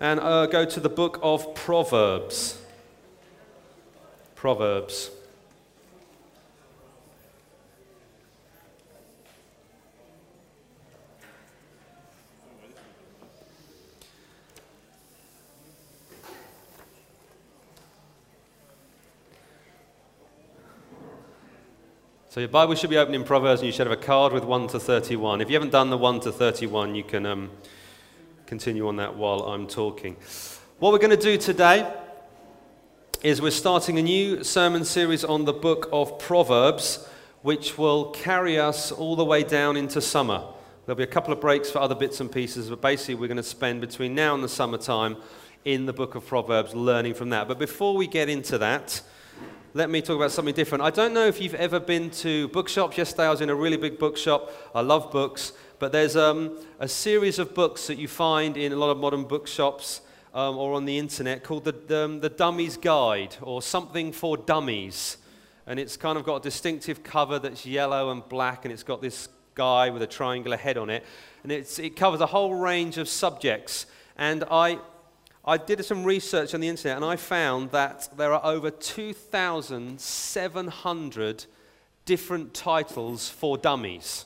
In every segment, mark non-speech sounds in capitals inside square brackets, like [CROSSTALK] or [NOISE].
and uh, go to the book of Proverbs. Proverbs. So your Bible should be open in Proverbs, and you should have a card with 1 to 31. If you haven't done the 1 to 31, you can um, continue on that while I'm talking. What we're going to do today is we're starting a new sermon series on the book of Proverbs, which will carry us all the way down into summer. There'll be a couple of breaks for other bits and pieces, but basically, we're going to spend between now and the summertime in the book of Proverbs learning from that. But before we get into that, let me talk about something different. I don't know if you've ever been to bookshops. Yesterday I was in a really big bookshop. I love books, but there's um, a series of books that you find in a lot of modern bookshops um, or on the internet called the, the, um, the Dummy's Guide or Something for Dummies. And it's kind of got a distinctive cover that's yellow and black, and it's got this guy with a triangular head on it. And it covers a whole range of subjects. And I, I did some research on the internet and I found that there are over 2,700 different titles for dummies.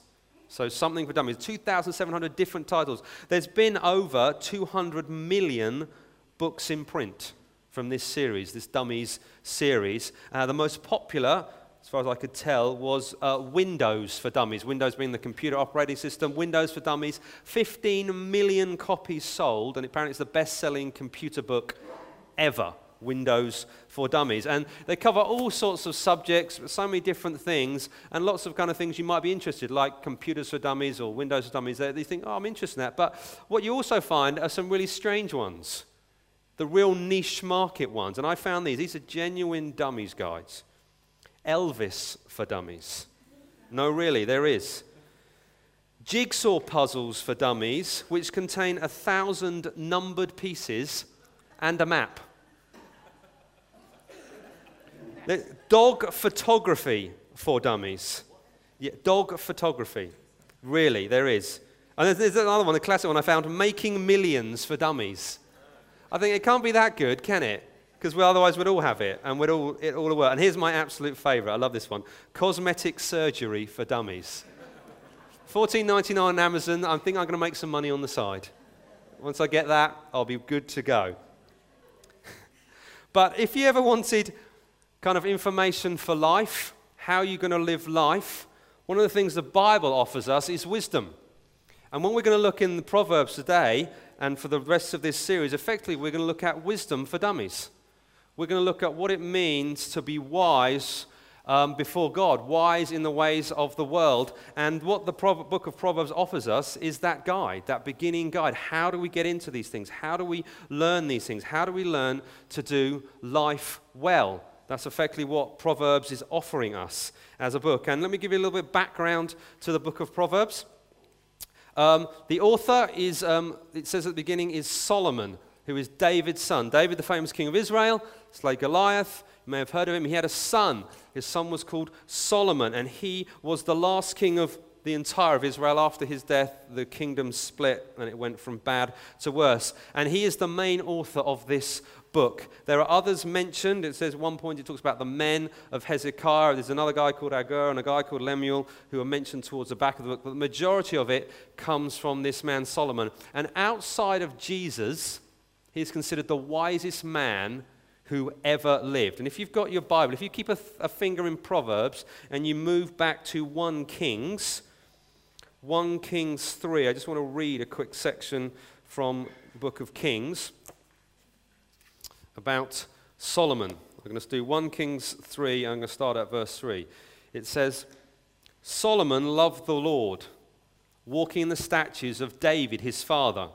So, something for dummies. 2,700 different titles. There's been over 200 million books in print from this series, this Dummies series. Uh, the most popular as far as I could tell, was uh, Windows for Dummies. Windows being the computer operating system. Windows for Dummies, 15 million copies sold, and apparently it's the best selling computer book ever. Windows for Dummies. And they cover all sorts of subjects, so many different things, and lots of kind of things you might be interested, like computers for dummies or Windows for dummies. They, think, oh, I'm interested in that. But what you also find are some really strange ones, the real niche market ones. And I found these. These are genuine dummies guides. Elvis for dummies. No, really, there is. Jigsaw puzzles for dummies, which contain a thousand numbered pieces and a map. Dog photography for dummies. Yeah, dog photography. Really, there is. And there's another one, the classic one I found Making Millions for Dummies. I think it can't be that good, can it? because otherwise we'd all have it and we'd all, it all work. And here's my absolute favorite. I love this one. Cosmetic surgery for dummies. 14.99 on Amazon. I think I'm going to make some money on the side. Once I get that, I'll be good to go. [LAUGHS] but if you ever wanted kind of information for life, how you're going to live life, one of the things the Bible offers us is wisdom. And when we're going to look in the Proverbs today, and for the rest of this series, effectively, we're going to look at wisdom for dummies we're going to look at what it means to be wise um, before God, wise in the ways of the world. And what the Pro- book of Proverbs offers us is that guide, that beginning guide. How do we get into these things? How do we learn these things? How do we learn to do life well? That's effectively what Proverbs is offering us as a book. And let me give you a little bit of background to the book of Proverbs. Um, the author is, um, it says at the beginning, is Solomon, who is David's son. David, the famous king of Israel, slay Goliath. You may have heard of him. He had a son. His son was called Solomon, and he was the last king of the entire of Israel. After his death, the kingdom split and it went from bad to worse. And he is the main author of this book. There are others mentioned. It says one point it talks about the men of Hezekiah. There's another guy called Agur and a guy called Lemuel who are mentioned towards the back of the book. But the majority of it comes from this man Solomon. And outside of Jesus, he is considered the wisest man who ever lived. And if you've got your Bible, if you keep a, a finger in Proverbs and you move back to 1 Kings, 1 Kings 3, I just want to read a quick section from the book of Kings about Solomon. I'm going to do 1 Kings 3, I'm going to start at verse 3. It says, Solomon loved the Lord, walking in the statutes of David his father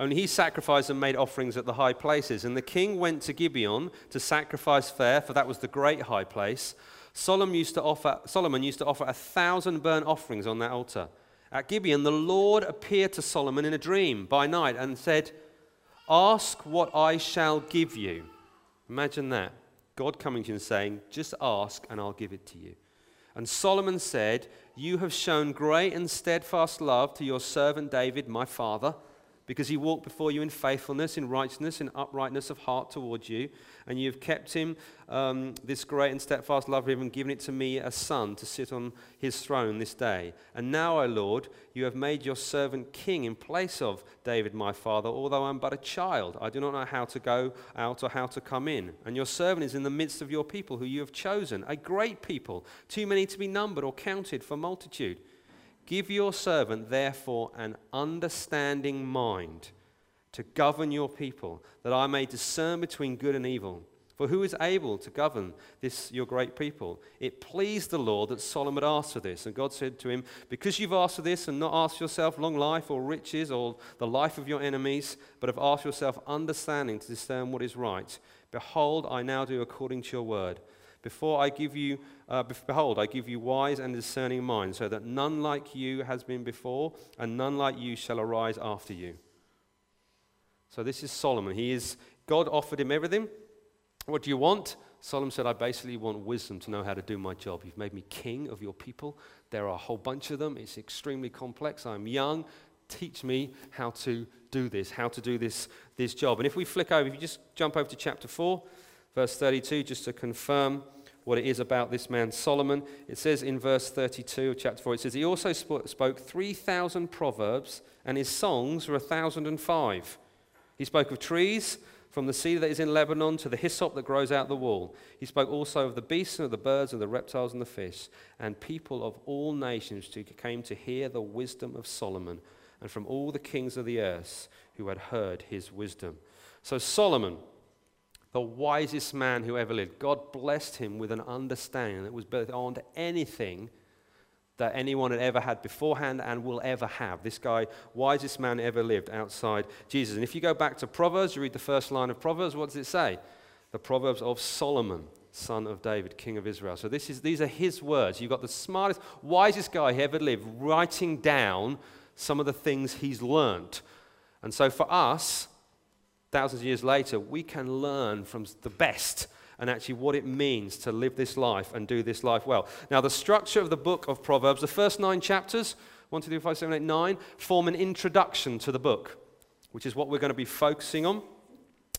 only he sacrificed and made offerings at the high places. And the king went to Gibeon to sacrifice there, for that was the great high place. Solomon used to offer, Solomon used to offer a thousand burnt offerings on that altar. At Gibeon, the Lord appeared to Solomon in a dream by night and said, Ask what I shall give you. Imagine that. God coming to you and saying, Just ask and I'll give it to you. And Solomon said, You have shown great and steadfast love to your servant David, my father because he walked before you in faithfulness, in righteousness, in uprightness of heart towards you. And you have kept him, um, this great and steadfast love him, given it to me, a son, to sit on his throne this day. And now, O Lord, you have made your servant king in place of David my father, although I am but a child. I do not know how to go out or how to come in. And your servant is in the midst of your people, who you have chosen, a great people, too many to be numbered or counted for multitude. Give your servant, therefore, an understanding mind to govern your people, that I may discern between good and evil. For who is able to govern this, your great people? It pleased the Lord that Solomon asked for this. And God said to him, Because you've asked for this and not asked yourself long life or riches or the life of your enemies, but have asked yourself understanding to discern what is right, behold, I now do according to your word. Before I give you, uh, behold, I give you wise and discerning minds, so that none like you has been before, and none like you shall arise after you. So this is Solomon. He is God offered him everything. What do you want? Solomon said, I basically want wisdom to know how to do my job. You've made me king of your people. There are a whole bunch of them. It's extremely complex. I'm young. Teach me how to do this, how to do this, this job. And if we flick over, if you just jump over to chapter 4, verse 32, just to confirm what it is about this man Solomon. It says in verse 32 of chapter 4, it says, He also spoke 3,000 proverbs, and his songs were 1,005. He spoke of trees, from the cedar that is in Lebanon to the hyssop that grows out the wall. He spoke also of the beasts and of the birds and the reptiles and the fish. And people of all nations who came to hear the wisdom of Solomon, and from all the kings of the earth who had heard his wisdom. So Solomon the wisest man who ever lived. God blessed him with an understanding that was beyond anything that anyone had ever had beforehand and will ever have. This guy, wisest man ever lived outside Jesus. And if you go back to Proverbs, you read the first line of Proverbs, what does it say? The Proverbs of Solomon, son of David, king of Israel. So this is, these are his words. You've got the smartest, wisest guy who ever lived writing down some of the things he's learnt. And so for us, thousands of years later, we can learn from the best and actually what it means to live this life and do this life well. Now, the structure of the book of Proverbs, the first nine chapters, 1, 2, 3, 5, 7, 8, 9, form an introduction to the book, which is what we're going to be focusing on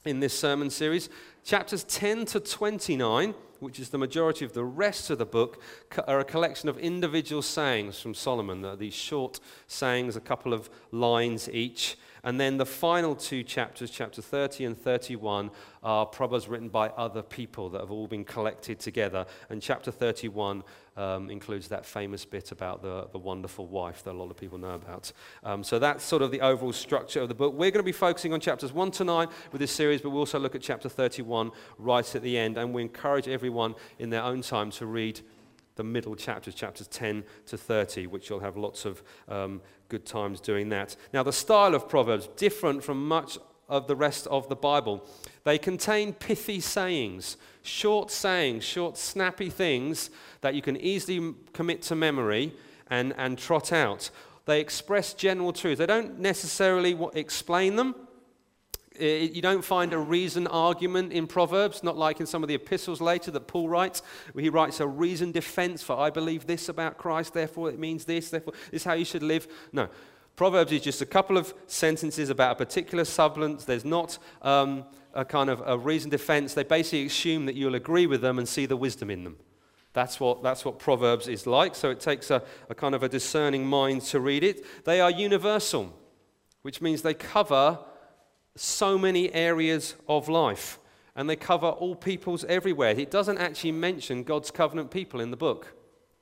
in this sermon series. Chapters 10 to 29, which is the majority of the rest of the book, are a collection of individual sayings from Solomon. These short sayings, a couple of lines each. And then the final two chapters, chapter 30 and 31, are Proverbs written by other people that have all been collected together. And chapter 31 um, includes that famous bit about the, the wonderful wife that a lot of people know about. Um, so that's sort of the overall structure of the book. We're going to be focusing on chapters 1 to 9 with this series, but we'll also look at chapter 31 right at the end. And we encourage everyone in their own time to read the middle chapters, chapters 10 to 30, which you'll have lots of um, good times doing that. Now, the style of Proverbs, different from much of the rest of the Bible. They contain pithy sayings, short sayings, short, snappy things that you can easily commit to memory and, and trot out. They express general truths. They don't necessarily explain them, you don't find a reason argument in Proverbs, not like in some of the epistles later that Paul writes, he writes a reason defense for I believe this about Christ, therefore it means this, therefore this is how you should live. No. Proverbs is just a couple of sentences about a particular substance. There's not um, a kind of a reason defense. They basically assume that you'll agree with them and see the wisdom in them. That's what, that's what Proverbs is like. So it takes a, a kind of a discerning mind to read it. They are universal, which means they cover so many areas of life, and they cover all peoples everywhere. It doesn't actually mention God's covenant people in the book,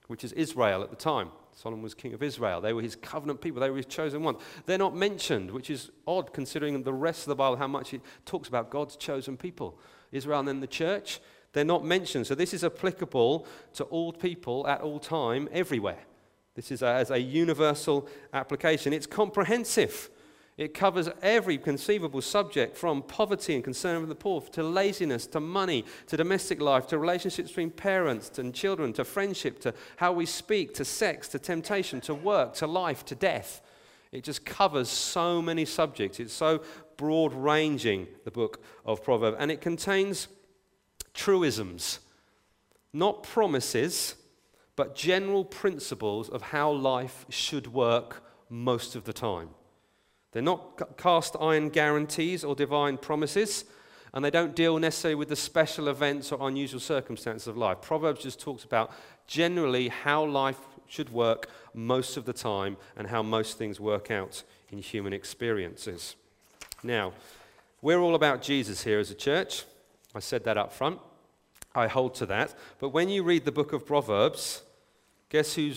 which is Israel at the time. Solomon was king of Israel. They were his covenant people. They were his chosen ones. They're not mentioned, which is odd considering the rest of the Bible, how much it talks about God's chosen people. Israel and then the church, they're not mentioned. So this is applicable to all people at all time, everywhere. This is a, as a universal application. It's comprehensive. It covers every conceivable subject from poverty and concern for the poor to laziness to money to domestic life to relationships between parents and children to friendship to how we speak to sex to temptation to work to life to death. It just covers so many subjects. It's so broad ranging, the book of Proverbs. And it contains truisms, not promises, but general principles of how life should work most of the time. They're not cast iron guarantees or divine promises, and they don't deal necessarily with the special events or unusual circumstances of life. Proverbs just talks about generally how life should work most of the time and how most things work out in human experiences. Now, we're all about Jesus here as a church. I said that up front. I hold to that. But when you read the book of Proverbs, guess who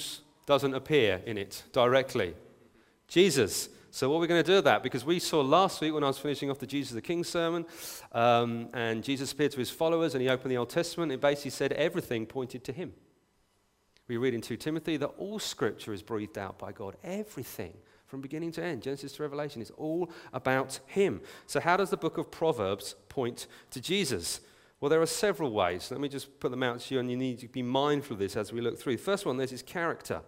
doesn't appear in it directly? Jesus. So, what we're we going to do with that? Because we saw last week when I was finishing off the Jesus the King sermon, um, and Jesus appeared to his followers and he opened the Old Testament, it basically said everything pointed to him. We read in 2 Timothy that all scripture is breathed out by God. Everything from beginning to end, Genesis to Revelation, is all about him. So, how does the book of Proverbs point to Jesus? Well, there are several ways. Let me just put them out to you, and you need to be mindful of this as we look through. First one, there's his character.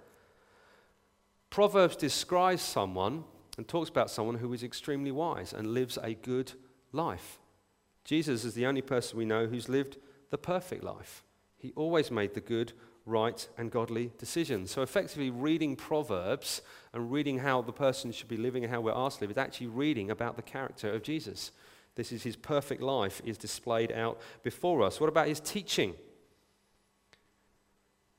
Proverbs describes someone and talks about someone who is extremely wise and lives a good life. Jesus is the only person we know who's lived the perfect life. He always made the good right and godly decisions. So, effectively, reading Proverbs and reading how the person should be living and how we're asked to live is actually reading about the character of Jesus. This is his perfect life is displayed out before us. What about his teaching?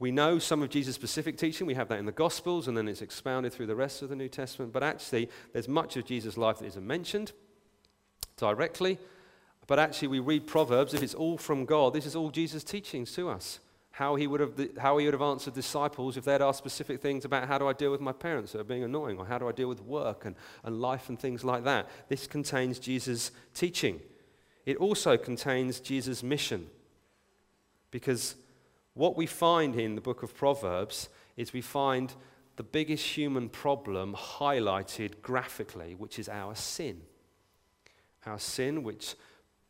We know some of Jesus' specific teaching. We have that in the Gospels, and then it's expounded through the rest of the New Testament. But actually, there's much of Jesus' life that isn't mentioned directly. But actually, we read Proverbs, if it's all from God, this is all Jesus' teachings to us how he would have, how he would have answered disciples if they'd asked specific things about how do I deal with my parents that are being annoying, or how do I deal with work and, and life and things like that. This contains Jesus' teaching. It also contains Jesus' mission. Because what we find in the book of Proverbs is we find the biggest human problem highlighted graphically, which is our sin. Our sin, which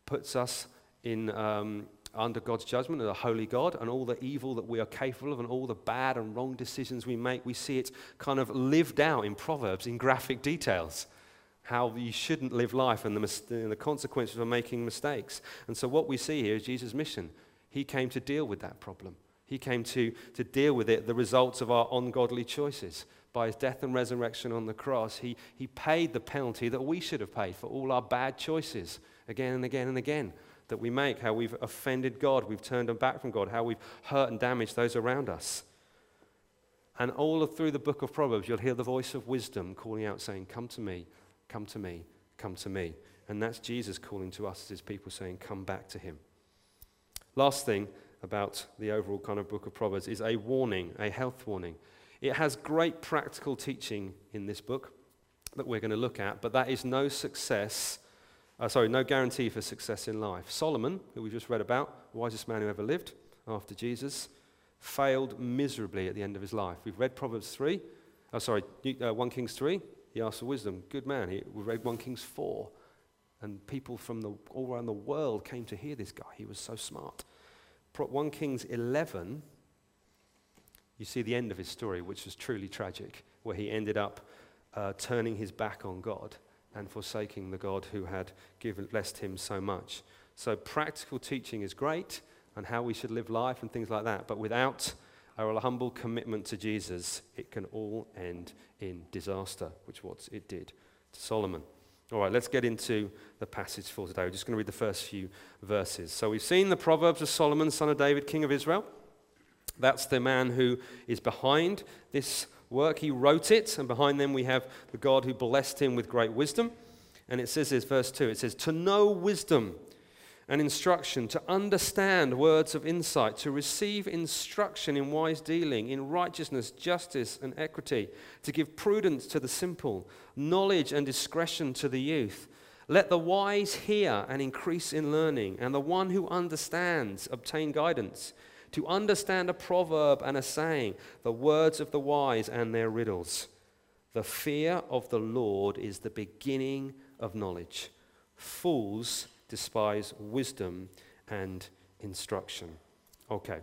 puts us in, um, under God's judgment of a holy God and all the evil that we are capable of and all the bad and wrong decisions we make, we see it kind of lived out in Proverbs in graphic details. How you shouldn't live life and the, mis- and the consequences of making mistakes. And so, what we see here is Jesus' mission. He came to deal with that problem. He came to, to deal with it, the results of our ungodly choices. By his death and resurrection on the cross, he, he paid the penalty that we should have paid for all our bad choices again and again and again that we make, how we've offended God, we've turned them back from God, how we've hurt and damaged those around us. And all through the book of Proverbs, you'll hear the voice of wisdom calling out, saying, Come to me, come to me, come to me. And that's Jesus calling to us as his people, saying, Come back to him. Last thing about the overall kind of book of Proverbs is a warning, a health warning. It has great practical teaching in this book that we're going to look at, but that is no success uh, sorry, no guarantee for success in life. Solomon, who we just read about, wisest man who ever lived after Jesus, failed miserably at the end of his life. We've read Proverbs 3, oh, sorry, uh, 1 Kings 3. He asked for wisdom. Good man. We read 1 Kings 4. And people from the, all around the world came to hear this guy. He was so smart. 1 Kings 11, you see the end of his story, which was truly tragic, where he ended up uh, turning his back on God and forsaking the God who had given, blessed him so much. So, practical teaching is great and how we should live life and things like that, but without our humble commitment to Jesus, it can all end in disaster, which what it did to Solomon. All right, let's get into the passage for today. We're just going to read the first few verses. So, we've seen the Proverbs of Solomon, son of David, king of Israel. That's the man who is behind this work. He wrote it, and behind them we have the God who blessed him with great wisdom. And it says this, verse 2 it says, To know wisdom and instruction, to understand words of insight, to receive instruction in wise dealing, in righteousness, justice, and equity, to give prudence to the simple, knowledge and discretion to the youth. Let the wise hear and increase in learning, and the one who understands obtain guidance to understand a proverb and a saying, the words of the wise and their riddles. The fear of the Lord is the beginning of knowledge. Fools despise wisdom and instruction. Okay.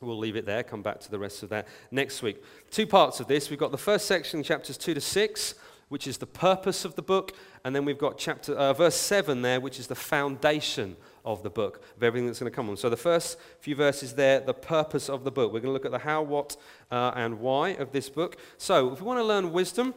We'll leave it there, come back to the rest of that next week. Two parts of this. We've got the first section, chapters 2 to 6, which is the purpose of the book, and then we've got chapter, uh, verse 7 there, which is the foundation of the book, of everything that's going to come on. So the first few verses there, the purpose of the book. We're going to look at the how, what, uh, and why of this book. So if we want to learn wisdom,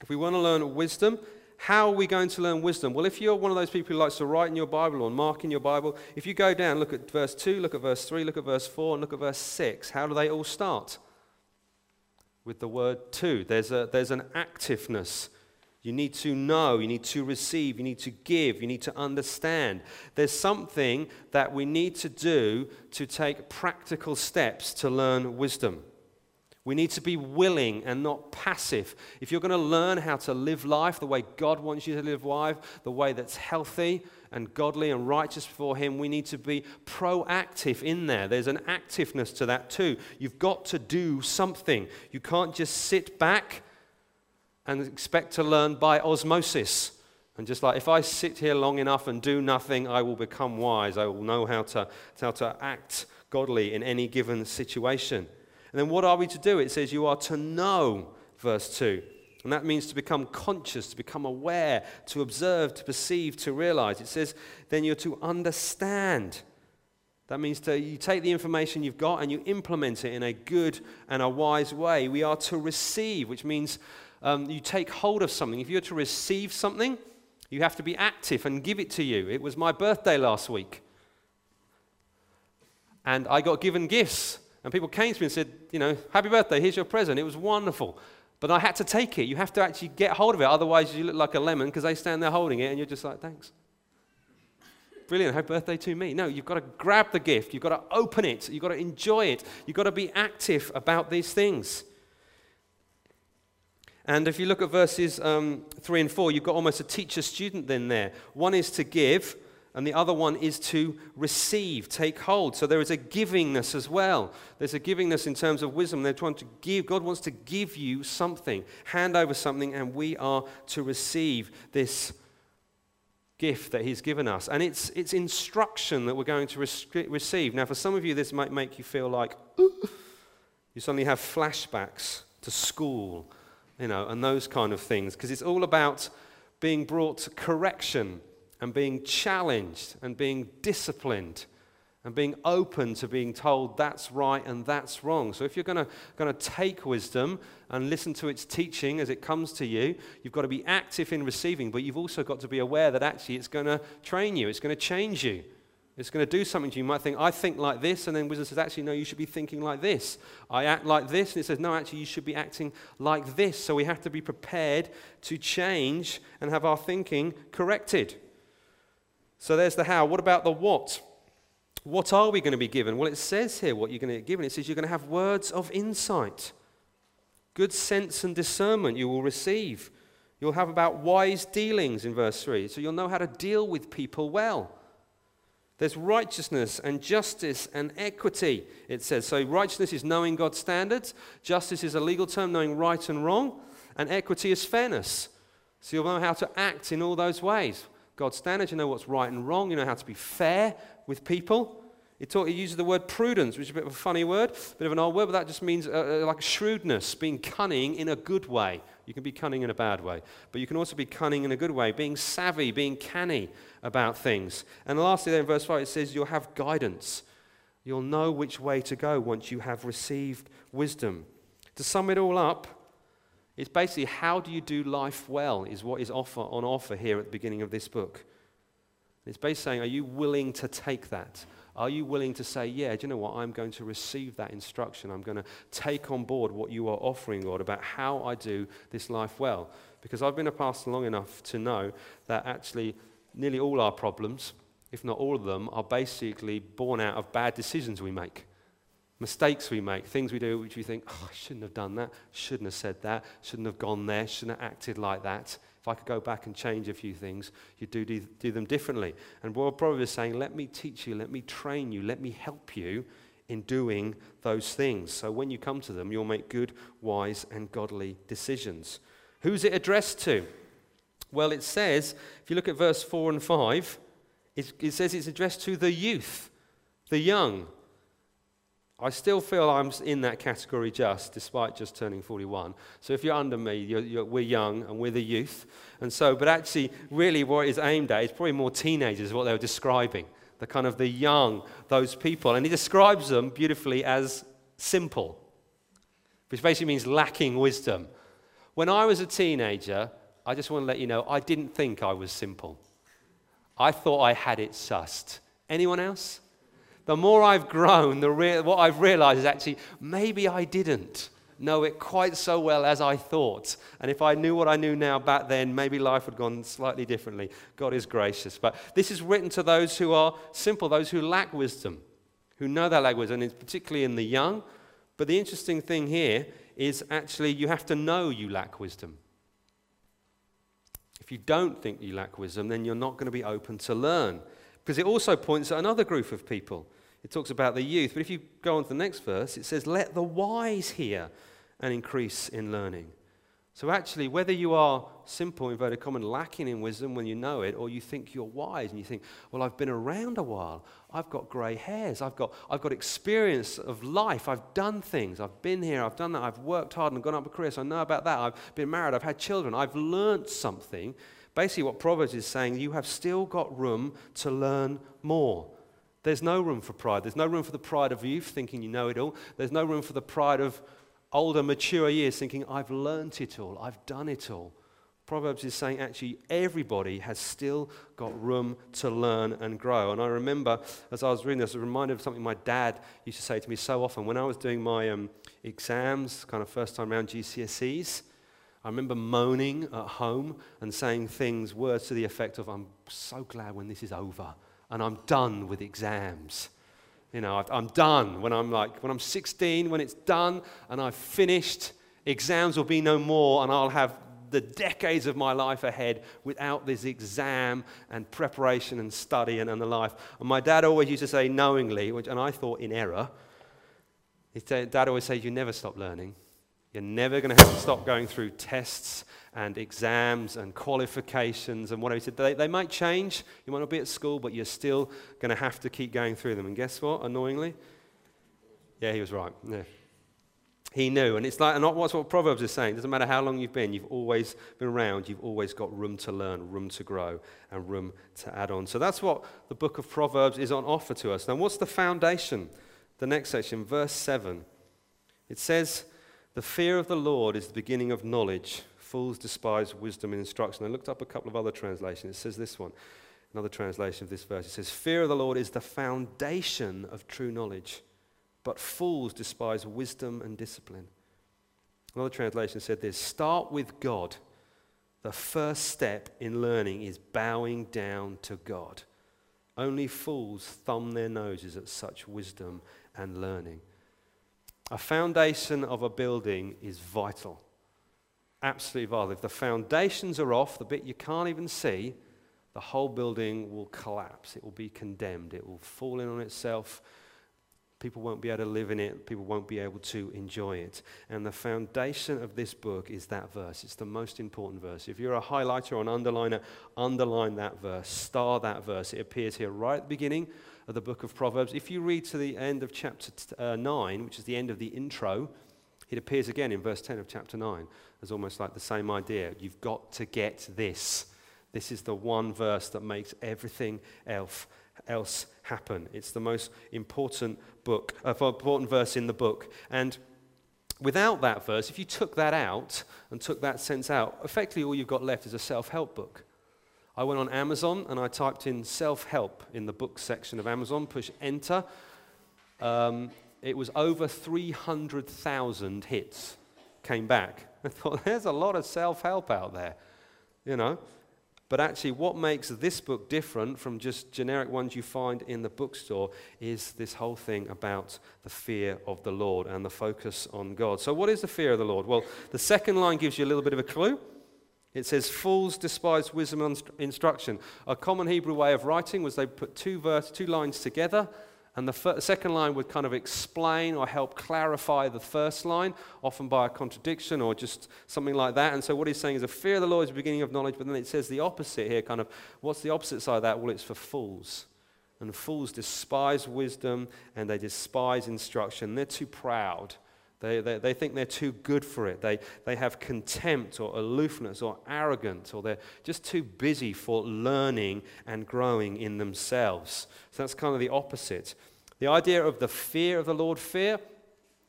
If we want to learn wisdom, how are we going to learn wisdom? Well, if you're one of those people who likes to write in your Bible or mark in your Bible, if you go down, look at verse 2, look at verse 3, look at verse 4, and look at verse 6, how do they all start? With the word to. There's, a, there's an activeness. You need to know, you need to receive, you need to give, you need to understand. There's something that we need to do to take practical steps to learn wisdom. We need to be willing and not passive. If you're going to learn how to live life the way God wants you to live life, the way that's healthy and godly and righteous before Him, we need to be proactive in there. There's an activeness to that too. You've got to do something. You can't just sit back and expect to learn by osmosis. And just like if I sit here long enough and do nothing, I will become wise. I will know how to, how to act godly in any given situation. And then what are we to do? It says you are to know, verse 2. And that means to become conscious, to become aware, to observe, to perceive, to realize. It says then you're to understand. That means to, you take the information you've got and you implement it in a good and a wise way. We are to receive, which means um, you take hold of something. If you're to receive something, you have to be active and give it to you. It was my birthday last week. And I got given gifts. And people came to me and said, you know, happy birthday, here's your present. It was wonderful. But I had to take it. You have to actually get hold of it. Otherwise, you look like a lemon because they stand there holding it and you're just like, thanks. Brilliant. Happy birthday to me. No, you've got to grab the gift. You've got to open it. You've got to enjoy it. You've got to be active about these things. And if you look at verses um, 3 and 4, you've got almost a teacher student then there. One is to give, and the other one is to receive, take hold. So there is a givingness as well. There's a givingness in terms of wisdom. They're trying to give, God wants to give you something, hand over something, and we are to receive this gift that He's given us. And it's, it's instruction that we're going to receive. Now, for some of you, this might make you feel like you suddenly have flashbacks to school, you know, and those kind of things, because it's all about being brought to correction and being challenged and being disciplined and being open to being told that's right and that's wrong. So if you're going to take wisdom and listen to its teaching as it comes to you, you've got to be active in receiving, but you've also got to be aware that actually it's going to train you, it's going to change you. It's going to do something to you. You might think, I think like this, and then wisdom says, actually, no, you should be thinking like this. I act like this, and it says, no, actually, you should be acting like this. So we have to be prepared to change and have our thinking corrected. So there's the how. What about the what? What are we going to be given? Well, it says here what you're going to get given. It says you're going to have words of insight, good sense and discernment you will receive. You'll have about wise dealings in verse 3. So you'll know how to deal with people well. There's righteousness and justice and equity, it says. So righteousness is knowing God's standards, justice is a legal term, knowing right and wrong, and equity is fairness. So you'll know how to act in all those ways. God's standards, you know what's right and wrong, you know how to be fair with people. It, talk, it uses the word prudence, which is a bit of a funny word, a bit of an old word, but that just means uh, uh, like shrewdness, being cunning in a good way. You can be cunning in a bad way, but you can also be cunning in a good way, being savvy, being canny about things. And lastly, then, in verse 5, it says, You'll have guidance. You'll know which way to go once you have received wisdom. To sum it all up, it's basically how do you do life well, is what is offer, on offer here at the beginning of this book. It's basically saying, are you willing to take that? Are you willing to say, yeah, do you know what? I'm going to receive that instruction. I'm going to take on board what you are offering, Lord, about how I do this life well. Because I've been a pastor long enough to know that actually nearly all our problems, if not all of them, are basically born out of bad decisions we make mistakes we make, things we do which we think, oh, I shouldn't have done that, shouldn't have said that, shouldn't have gone there, shouldn't have acted like that. If I could go back and change a few things, you'd do, do, do them differently. And what Proverbs is saying, let me teach you, let me train you, let me help you in doing those things. So when you come to them, you'll make good, wise, and godly decisions. Who's it addressed to? Well, it says, if you look at verse 4 and 5, it, it says it's addressed to the youth, the young, I still feel I'm in that category just, despite just turning 41. So if you're under me, you're, you're, we're young and we're the youth. And so, but actually, really what it's aimed at is probably more teenagers, what they were describing. The kind of the young, those people. And he describes them beautifully as simple, which basically means lacking wisdom. When I was a teenager, I just want to let you know, I didn't think I was simple. I thought I had it sussed. Anyone else? The more I've grown, the what I've realized is actually maybe I didn't know it quite so well as I thought. And if I knew what I knew now back then, maybe life would have gone slightly differently. God is gracious. But this is written to those who are simple, those who lack wisdom, who know that lack wisdom, and particularly in the young. But the interesting thing here is actually you have to know you lack wisdom. If you don't think you lack wisdom, then you're not going to be open to learn. Because it also points at another group of people. It talks about the youth. But if you go on to the next verse, it says, Let the wise hear and increase in learning. So, actually, whether you are simple, inverted common, lacking in wisdom when you know it, or you think you're wise and you think, well, I've been around a while, I've got grey hairs, I've got, I've got experience of life, I've done things, I've been here, I've done that, I've worked hard and gone up a career, so I know about that, I've been married, I've had children, I've learned something. Basically, what Proverbs is saying, you have still got room to learn more. There's no room for pride. There's no room for the pride of youth, thinking you know it all. There's no room for the pride of older, mature years thinking, I've learnt it all, I've done it all. Proverbs is saying actually everybody has still got room to learn and grow. And I remember as I was reading this, I was reminded of something my dad used to say to me so often when I was doing my um, exams, kind of first time around GCSEs. I remember moaning at home and saying things, words to the effect of, I'm so glad when this is over and I'm done with exams. You know, I'm done. When I'm like, when I'm 16, when it's done and I've finished, exams will be no more, and I'll have the decades of my life ahead without this exam and preparation and study and, and the life. And my dad always used to say knowingly, which, and I thought in error, his dad always says, You never stop learning. You're never going to have to stop going through tests and exams and qualifications and whatever. They, they might change. You might not be at school, but you're still going to have to keep going through them. And guess what? Annoyingly, yeah, he was right. Yeah. He knew. And it's like, and what's what Proverbs is saying. It doesn't matter how long you've been, you've always been around, you've always got room to learn, room to grow, and room to add on. So that's what the book of Proverbs is on offer to us. Now, what's the foundation? The next section, verse 7. It says, the fear of the Lord is the beginning of knowledge. Fools despise wisdom and instruction. I looked up a couple of other translations. It says this one, another translation of this verse. It says, Fear of the Lord is the foundation of true knowledge, but fools despise wisdom and discipline. Another translation said this Start with God. The first step in learning is bowing down to God. Only fools thumb their noses at such wisdom and learning. A foundation of a building is vital. Absolutely vital. If the foundations are off, the bit you can't even see, the whole building will collapse. It will be condemned. It will fall in on itself. People won't be able to live in it. People won't be able to enjoy it. And the foundation of this book is that verse. It's the most important verse. If you're a highlighter or an underliner, underline that verse, star that verse. It appears here right at the beginning of the book of Proverbs. If you read to the end of chapter t- uh, 9, which is the end of the intro, it appears again in verse 10 of chapter 9 as almost like the same idea. You've got to get this. This is the one verse that makes everything else, else happen. It's the most important book, uh, important verse in the book. And without that verse, if you took that out and took that sense out, effectively all you've got left is a self help book. I went on Amazon and I typed in self help in the book section of Amazon, push enter. Um, it was over 300,000 hits came back. [LAUGHS] I thought, there's a lot of self help out there, you know. But actually, what makes this book different from just generic ones you find in the bookstore is this whole thing about the fear of the Lord and the focus on God. So, what is the fear of the Lord? Well, the second line gives you a little bit of a clue. It says, Fools despise wisdom and instruction. A common Hebrew way of writing was they put two, verse, two lines together, and the second line would kind of explain or help clarify the first line, often by a contradiction or just something like that. And so, what he's saying is, a fear of the Lord is the beginning of knowledge, but then it says the opposite here kind of, what's the opposite side of that? Well, it's for fools. And fools despise wisdom and they despise instruction. They're too proud they, they, they, think they're too good for it. They, they have contempt or aloofness or arrogance, or they're just too busy for learning and growing in themselves. So that's kind of the opposite. The idea of the fear of the Lord, fear,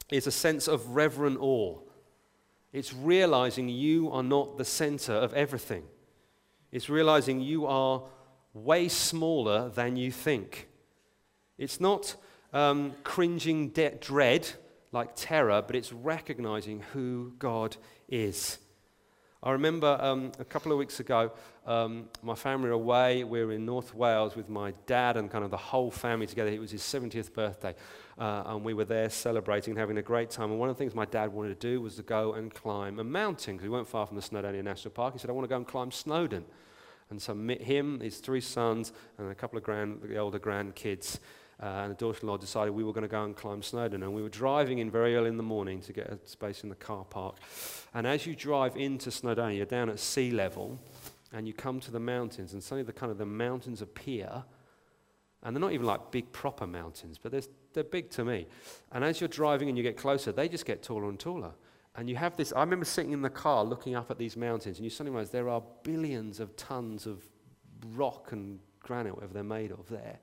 is a sense of reverent awe. It's realizing you are not the center of everything. It's realizing you are way smaller than you think. It's not um, cringing de- dread like terror, but it's recognizing who God is. I remember um, a couple of weeks ago, um, my family were away. We were in North Wales with my dad and kind of the whole family together. It was his 70th birthday, uh, and we were there celebrating and having a great time. And one of the things my dad wanted to do was to go and climb a mountain because we weren't far from the Snowdonia National Park. He said, I want to go and climb Snowdon. And so him, his three sons, and a couple of grand, the older grandkids, uh, and the daughter-in-law decided we were going to go and climb Snowdon. And we were driving in very early in the morning to get a space in the car park. And as you drive into Snowdonia, you're down at sea level, and you come to the mountains, and suddenly the kind of the mountains appear. And they're not even like big proper mountains, but they're, they're big to me. And as you're driving and you get closer, they just get taller and taller. And you have this. I remember sitting in the car looking up at these mountains, and you suddenly realize there are billions of tons of rock and granite, whatever they're made of, there.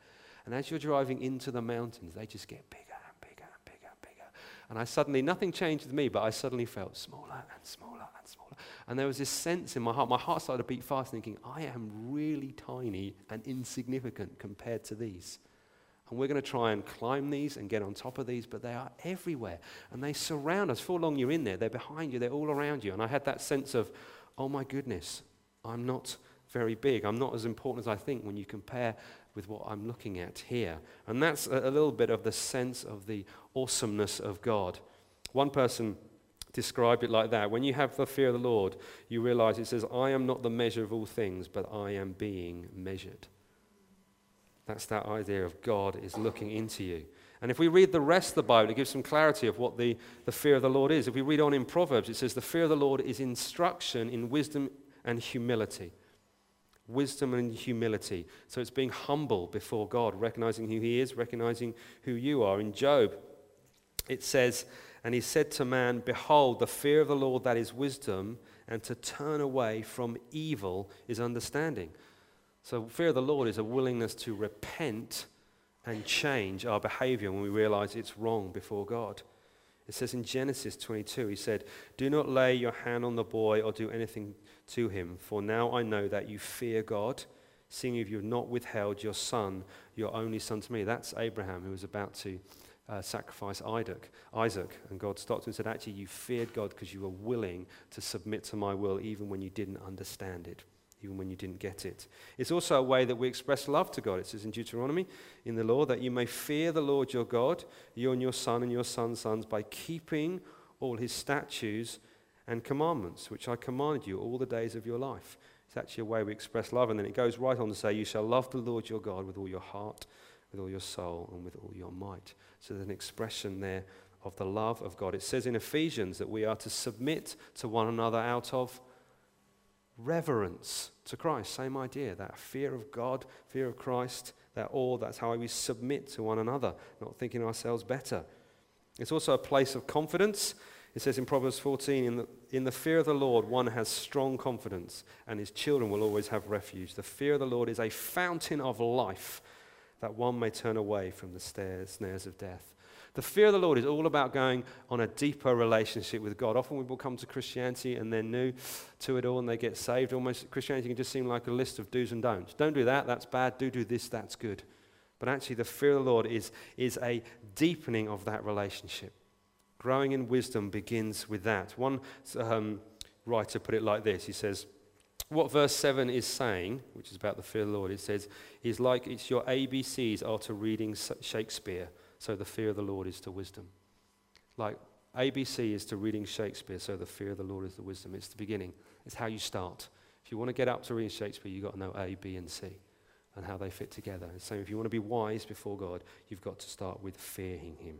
And as you're driving into the mountains, they just get bigger and bigger and bigger and bigger. And I suddenly, nothing changed with me, but I suddenly felt smaller and smaller and smaller. And there was this sense in my heart, my heart started to beat fast, thinking, I am really tiny and insignificant compared to these. And we're going to try and climb these and get on top of these, but they are everywhere. And they surround us. For long you're in there, they're behind you, they're all around you. And I had that sense of, oh my goodness, I'm not very big. I'm not as important as I think when you compare with what I'm looking at here. And that's a, little bit of the sense of the awesomeness of God. One person described it like that. When you have the fear of the Lord, you realize it says, I am not the measure of all things, but I am being measured. That's that idea of God is looking into you. And if we read the rest of the Bible, it gives some clarity of what the, the fear of the Lord is. If we read on in Proverbs, it says, The fear of the Lord is instruction in wisdom and humility wisdom and humility. So it's being humble before God, recognizing who He is, recognizing who you are. In Job, it says, And He said to man, Behold, the fear of the Lord that is wisdom, and to turn away from evil is understanding. So, fear of the Lord is a willingness to repent and change our behavior when we realize it's wrong before God. It says in Genesis 22, he said, Do not lay your hand on the boy or do anything to him, for now I know that you fear God, seeing if you have not withheld your son, your only son to me. That's Abraham who was about to uh, sacrifice Isaac, Isaac. And God stopped him and said, Actually, you feared God because you were willing to submit to my will even when you didn't understand it even when you didn't get it. It's also a way that we express love to God. It says in Deuteronomy, in the law, that you may fear the Lord your God, you and your son and your son's sons, by keeping all his statutes and commandments, which I commanded you all the days of your life. It's actually a way we express love. And then it goes right on to say, You shall love the Lord your God with all your heart, with all your soul, and with all your might. So there's an expression there of the love of God. It says in Ephesians that we are to submit to one another out of reverence to Christ. Same idea, that fear of God, fear of Christ, that all, that's how we submit to one another, not thinking ourselves better. It's also a place of confidence. It says in Proverbs 14, in the, in the fear of the Lord, one has strong confidence, and his children will always have refuge. The fear of the Lord is a fountain of life that one may turn away from the snares of death. The fear of the Lord is all about going on a deeper relationship with God. Often people come to Christianity and they're new to it all and they get saved. Almost Christianity can just seem like a list of do's and don'ts. Don't do that, that's bad. Do do this, that's good. But actually, the fear of the Lord is, is a deepening of that relationship. Growing in wisdom begins with that. One um, writer put it like this He says, What verse 7 is saying, which is about the fear of the Lord, it says, is like it's your ABCs after reading Shakespeare so the fear of the Lord is to wisdom. Like ABC is to reading Shakespeare, so the fear of the Lord is the wisdom. It's the beginning, it's how you start. If you want to get up to reading Shakespeare, you've got to know A, B, and C and how they fit together. The same if you want to be wise before God, you've got to start with fearing Him.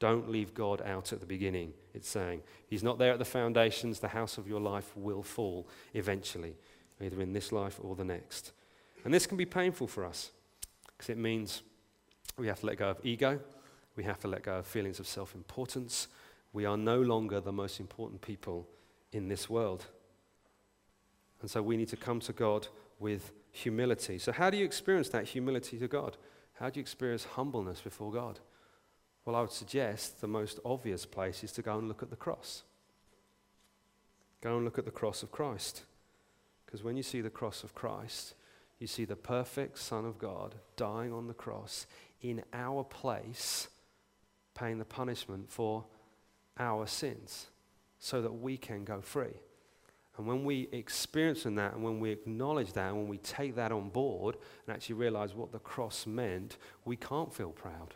Don't leave God out at the beginning. It's saying, He's not there at the foundations. The house of your life will fall eventually, either in this life or the next. And this can be painful for us because it means we have to let go of ego. We have to let go of feelings of self importance. We are no longer the most important people in this world. And so we need to come to God with humility. So, how do you experience that humility to God? How do you experience humbleness before God? Well, I would suggest the most obvious place is to go and look at the cross. Go and look at the cross of Christ. Because when you see the cross of Christ, you see the perfect Son of God dying on the cross in our place, paying the punishment for our sins so that we can go free. And when we experience that and when we acknowledge that and when we take that on board and actually realize what the cross meant, we can't feel proud.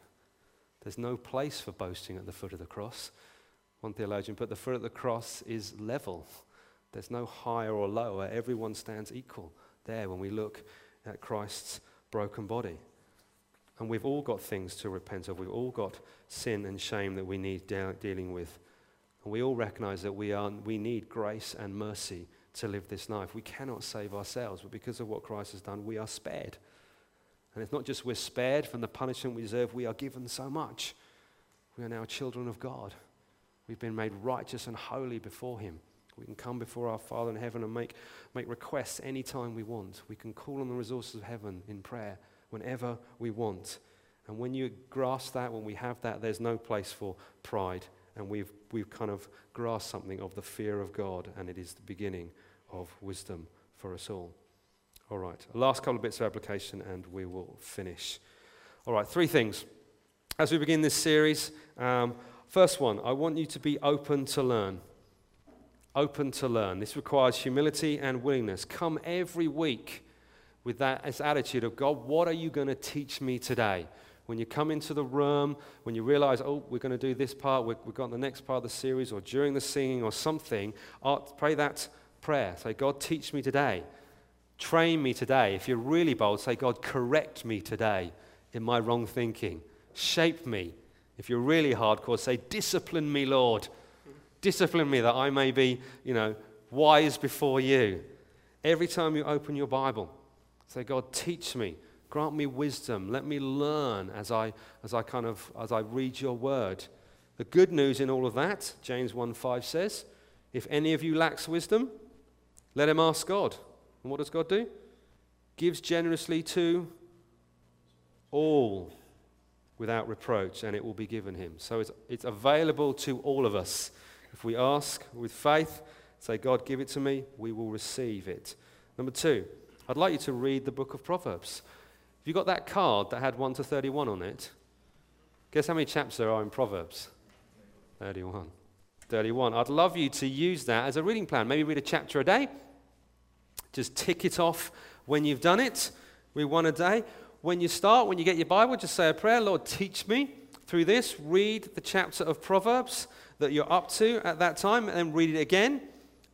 There's no place for boasting at the foot of the cross. One theologian put the foot of the cross is level. There's no higher or lower. Everyone stands equal there when we look at Christ's broken body. And we've all got things to repent of. We've all got sin and shame that we need de- dealing with. And we all recognize that we, are, we need grace and mercy to live this life. We cannot save ourselves, but because of what Christ has done, we are spared. And it's not just we're spared from the punishment we deserve, we are given so much. We are now children of God. We've been made righteous and holy before Him. We can come before our Father in heaven and make, make requests anytime we want. We can call on the resources of heaven in prayer whenever we want. And when you grasp that, when we have that, there's no place for pride. And we've, we've kind of grasped something of the fear of God, and it is the beginning of wisdom for us all. All right, last couple of bits of application, and we will finish. All right, three things. As we begin this series, um, first one, I want you to be open to learn. Open to learn. This requires humility and willingness. Come every week with that as attitude of God, what are you going to teach me today? When you come into the room, when you realize, oh, we're going to do this part, we've, got the next part of the series, or during the singing or something, pray that prayer. Say, God, teach me today. Train me today. If you're really bold, say, God, correct me today in my wrong thinking. Shape me. If you're really hardcore, say, discipline me, Lord. Discipline me that I may be, you know, wise before you. Every time you open your Bible, say, God, teach me. Grant me wisdom. Let me learn as I, as I kind of, as I read your word. The good news in all of that, James 1 5 says, if any of you lacks wisdom, let him ask God and what does God do? Gives generously to all without reproach, and it will be given him. So it's, it's available to all of us. If we ask with faith, say, God, give it to me, we will receive it. Number two, I'd like you to read the book of Proverbs. Have you got that card that had 1 to 31 on it? Guess how many chapters there are in Proverbs? 31. 31. I'd love you to use that as a reading plan. Maybe read a chapter a day just tick it off when you've done it. We one a day. When you start, when you get your Bible, just say a prayer Lord, teach me through this. Read the chapter of Proverbs that you're up to at that time, and then read it again.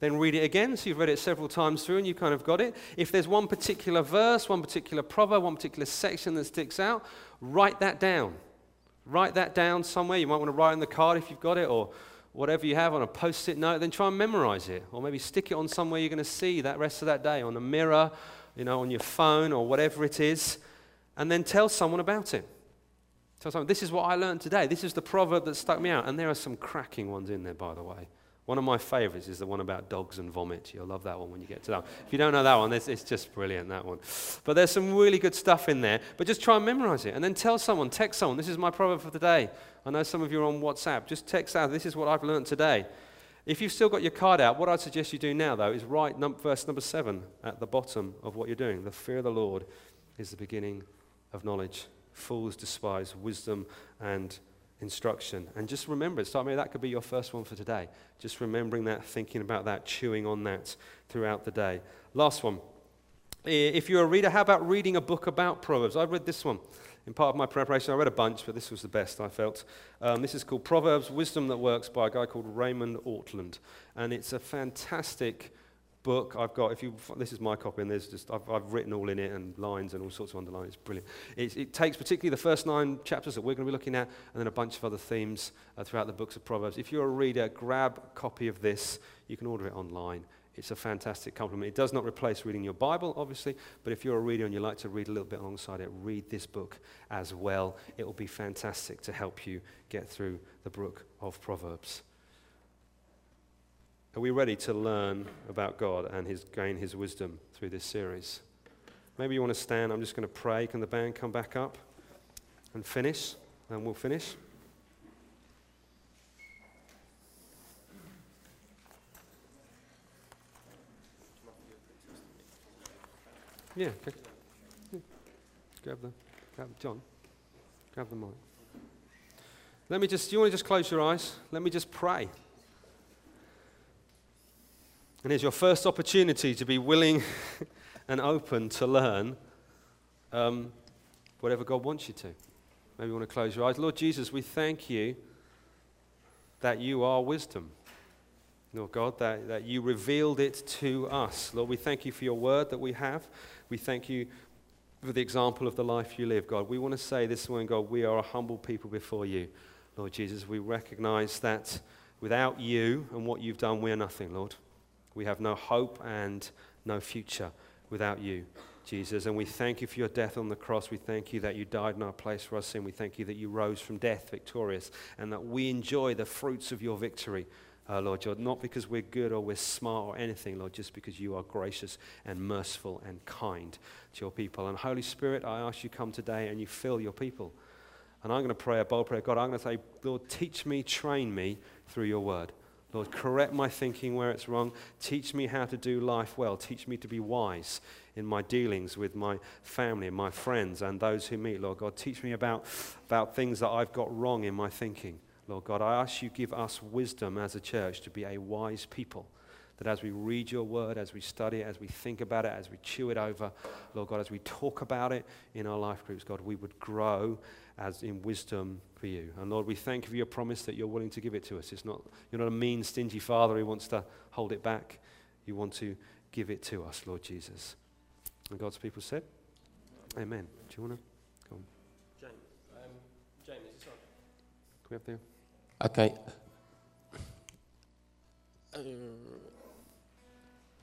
Then read it again. So you've read it several times through and you kind of got it. If there's one particular verse, one particular proverb, one particular section that sticks out, write that down. Write that down somewhere. You might want to write on the card if you've got it, or whatever you have on a post it note, then try and memorize it. Or maybe stick it on somewhere you're going to see that rest of that day, on a mirror, you know, on your phone, or whatever it is. And then tell someone about it. Tell someone, this is what I learned today. This is the proverb that stuck me out. And there are some cracking ones in there, by the way. One of my favorites is the one about dogs and vomit. You'll love that one when you get to that one. If you don't know that one, it's, just brilliant, that one. But there's some really good stuff in there. But just try and memorize it. And then tell someone, text someone, this is my proverb for the day. I know some of you are on WhatsApp. Just text out, this is what I've learned today. If you've still got your card out, what I'd suggest you do now, though, is write num- verse number seven at the bottom of what you're doing. The fear of the Lord is the beginning of knowledge. Fools despise wisdom and instruction. And just remember. Start maybe that could be your first one for today. Just remembering that, thinking about that, chewing on that throughout the day. Last one. If you're a reader, how about reading a book about Proverbs? I read this one in part of my preparation. I read a bunch, but this was the best I felt. Um, this is called Proverbs Wisdom That Works by a guy called Raymond Ortlund. And it's a fantastic book I've got. If you, this is my copy, and there's just I've, I've written all in it and lines and all sorts of underlines. It's brilliant. It, it, takes particularly the first nine chapters that we're going to be looking at, and then a bunch of other themes uh, throughout the books of Proverbs. If you're a reader, grab a copy of this. You can order it online. It's a fantastic complement. It does not replace reading your Bible, obviously, but if you're a reader and you like to read a little bit alongside it, read this book as well. It will be fantastic to help you get through the book of Proverbs. Are we ready to learn about God and his, gain his wisdom through this series? Maybe you want to stand. I'm just going to pray. Can the band come back up and finish? And we'll finish. Yeah, okay. yeah. Grab the, grab John, grab the mic. Let me just, you want to just close your eyes? Let me just pray. And here's your first opportunity to be willing [LAUGHS] and open to learn um, whatever God wants you to. Maybe you want to close your eyes. Lord Jesus, we thank you that you are wisdom. Lord God, that, that you revealed it to us. Lord, we thank you for your word that we have. We thank you for the example of the life you live, God. We want to say this morning, God, we are a humble people before you. Lord Jesus, we recognize that without you and what you've done, we are nothing, Lord. We have no hope and no future without you, Jesus. And we thank you for your death on the cross. We thank you that you died in our place for our sin. We thank you that you rose from death victorious and that we enjoy the fruits of your victory. Uh, Lord not because we're good or we're smart or anything, Lord, just because you are gracious and merciful and kind to your people. And Holy Spirit, I ask you come today and you fill your people. And I'm going to pray a bold prayer. God, I'm going to say, Lord, teach me, train me through your word. Lord, correct my thinking where it's wrong. Teach me how to do life well. Teach me to be wise in my dealings with my family and my friends and those who meet, Lord God. Teach me about, about things that I've got wrong in my thinking. Lord God, I ask you give us wisdom as a church to be a wise people. That as we read your word, as we study it, as we think about it, as we chew it over, Lord God, as we talk about it in our life groups, God, we would grow as in wisdom for you. And Lord, we thank you for your promise that you're willing to give it to us. It's not, you're not a mean, stingy father who wants to hold it back. You want to give it to us, Lord Jesus. And God's people said, Amen. Do you want to? Go on. James, um, James, we have the. Okay. Uh,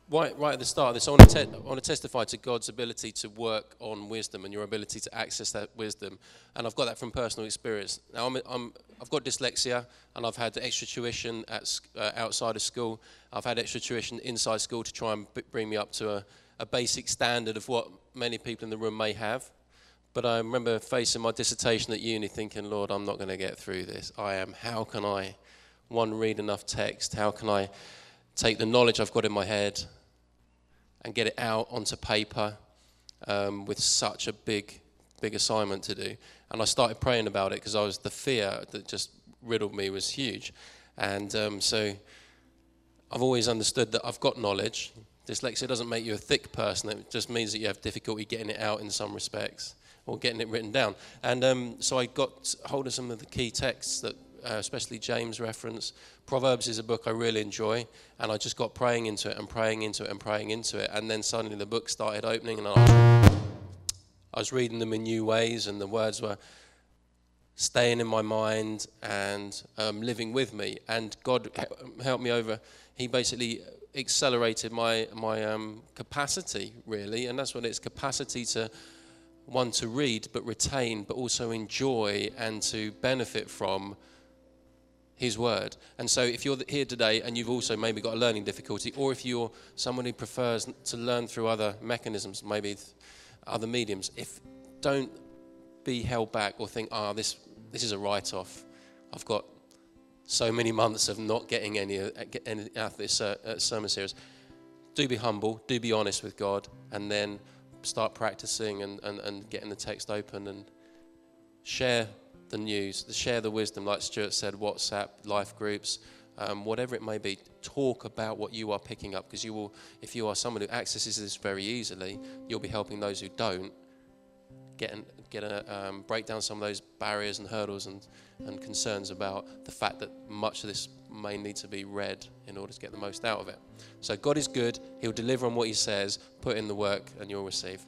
right, right at the start of this, I want, to I want to testify to God's ability to work on wisdom and your ability to access that wisdom. And I've got that from personal experience. Now, I'm, I'm, I've got dyslexia, and I've had extra tuition at, uh, outside of school. I've had extra tuition inside school to try and bring me up to a, a basic standard of what many people in the room may have. But I remember facing my dissertation at uni thinking, Lord, I'm not going to get through this. I am, how can I, one, read enough text? How can I take the knowledge I've got in my head and get it out onto paper um, with such a big, big assignment to do? And I started praying about it because I was the fear that just riddled me was huge. And um, so I've always understood that I've got knowledge. Dyslexia doesn't make you a thick person, it just means that you have difficulty getting it out in some respects or getting it written down. And um, so I got hold of some of the key texts that, uh, especially James reference. Proverbs is a book I really enjoy, and I just got praying into it and praying into it and praying into it, and then suddenly the book started opening, and I was, I was reading them in new ways, and the words were staying in my mind and um, living with me. And God helped me over. He basically accelerated my my um, capacity really, and that's what it's capacity to one to read but retain, but also enjoy and to benefit from His Word. And so, if you're here today and you've also maybe got a learning difficulty, or if you're someone who prefers to learn through other mechanisms, maybe other mediums, if don't be held back or think, ah, oh, this this is a write-off. I've got so many months of not getting any, any out of this uh, uh, sermon series. Do be humble. Do be honest with God, and then start practicing and, and, and getting the text open and share the news, share the wisdom, like Stuart said, WhatsApp, life groups, um, whatever it may be. Talk about what you are picking up because you will, if you are someone who accesses this very easily, you'll be helping those who don't get, an, get a, um, break down some of those barriers and hurdles and, and concerns about the fact that much of this may need to be read in order to get the most out of it. So God is good. He'll deliver on what He says. Put in the work, and you'll receive.